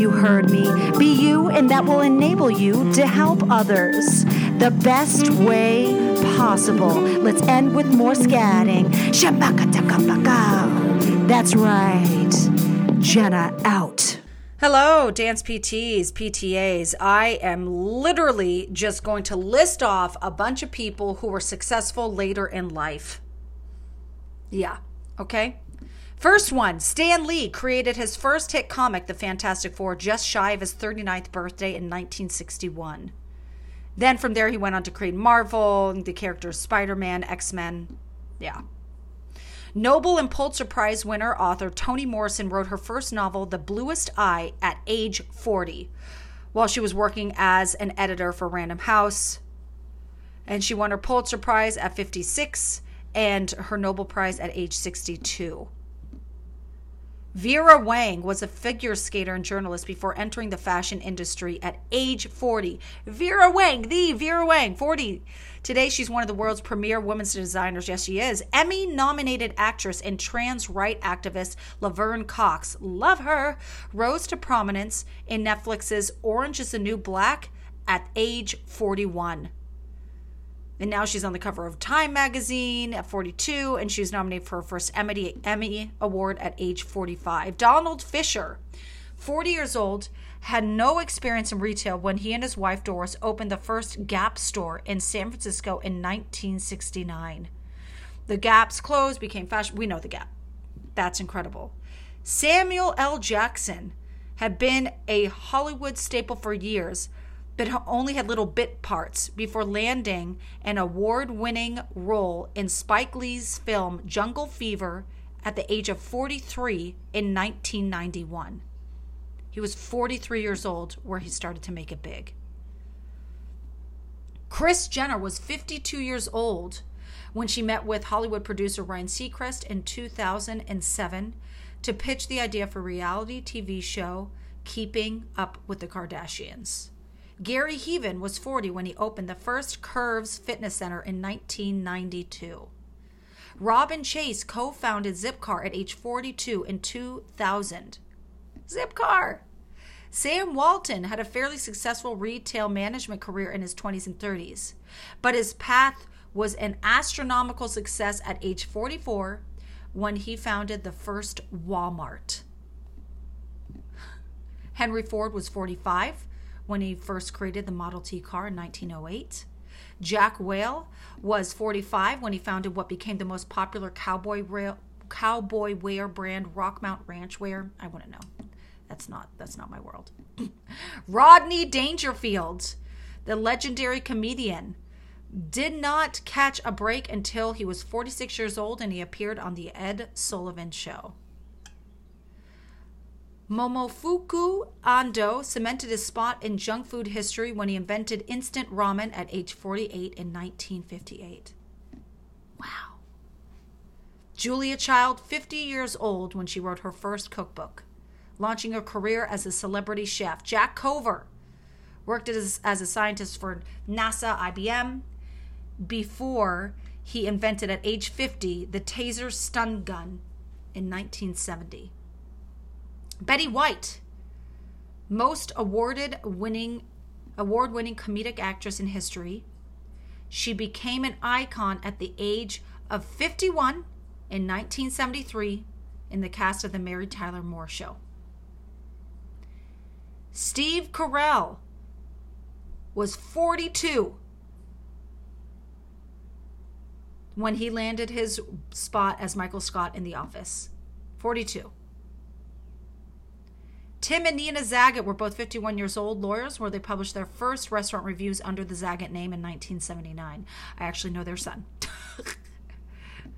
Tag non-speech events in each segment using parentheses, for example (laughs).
You heard me. Be you, and that will enable you to help others the best way possible. Let's end with more scatting. That's right. Jenna out. Hello, dance PTs, PTAs. I am literally just going to list off a bunch of people who were successful later in life. Yeah, okay? First one Stan Lee created his first hit comic, The Fantastic Four, just shy of his 39th birthday in 1961. Then from there, he went on to create Marvel, the characters Spider Man, X Men. Yeah. Nobel and Pulitzer Prize winner author Toni Morrison wrote her first novel, The Bluest Eye, at age 40, while she was working as an editor for Random House. And she won her Pulitzer Prize at 56 and her Nobel Prize at age 62. Vera Wang was a figure skater and journalist before entering the fashion industry at age 40. Vera Wang, the Vera Wang, 40. Today, she's one of the world's premier women's designers. Yes, she is. Emmy nominated actress and trans right activist Laverne Cox, love her, rose to prominence in Netflix's Orange is the New Black at age 41. And now she's on the cover of Time magazine at 42, and she was nominated for her first Emmy, Emmy Award at age 45. Donald Fisher, 40 years old, had no experience in retail when he and his wife Doris opened the first Gap store in San Francisco in 1969. The Gap's clothes became fashion. We know the Gap. That's incredible. Samuel L. Jackson had been a Hollywood staple for years, but only had little bit parts before landing an award winning role in Spike Lee's film Jungle Fever at the age of 43 in 1991. He was 43 years old where he started to make it big. Kris Jenner was 52 years old when she met with Hollywood producer Ryan Seacrest in 2007 to pitch the idea for reality TV show Keeping Up with the Kardashians. Gary Heavin was 40 when he opened the first Curves Fitness Center in 1992. Robin Chase co founded Zipcar at age 42 in 2000. Zipcar! Sam Walton had a fairly successful retail management career in his 20s and 30s, but his path was an astronomical success at age 44 when he founded the first Walmart. Henry Ford was 45 when he first created the Model T car in 1908. Jack Weil was 45 when he founded what became the most popular cowboy rail, cowboy wear brand, Rockmount Ranch Wear. I wouldn't know. That's not that's not my world. (laughs) Rodney Dangerfield, the legendary comedian, did not catch a break until he was 46 years old and he appeared on the Ed Sullivan show. Momofuku Ando cemented his spot in junk food history when he invented instant ramen at age 48 in 1958. Wow. Julia Child, 50 years old when she wrote her first cookbook, launching a career as a celebrity chef. Jack Cover worked as, as a scientist for NASA, IBM, before he invented at age 50 the taser stun gun in 1970. Betty White, most awarded winning award winning comedic actress in history. She became an icon at the age of 51 in 1973 in the cast of the Mary Tyler Moore Show. Steve Carell, was 42 when he landed his spot as Michael Scott in The Office. 42. Tim and Nina Zagat were both 51 years old lawyers where they published their first restaurant reviews under the Zagat name in 1979. I actually know their son.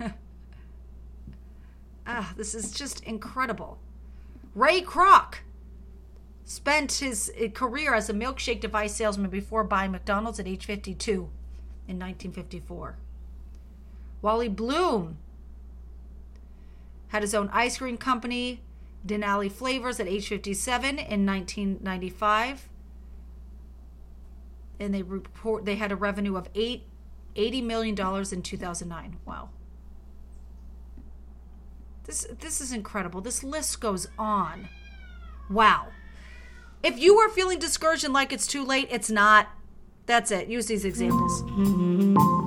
(laughs) ah, this is just incredible. Ray Kroc spent his eh, career as a milkshake device salesman before buying McDonald's at age 52 in 1954. Wally Blume had his own ice cream company, Denali Flavors, at age 57 in 1995. And they report they had a revenue of eight, $80 million in 2009. Wow. This, this is incredible. This list goes on. Wow. If you are feeling discouraged and like it's too late, it's not. That's it. Use these examples. Mm-hmm.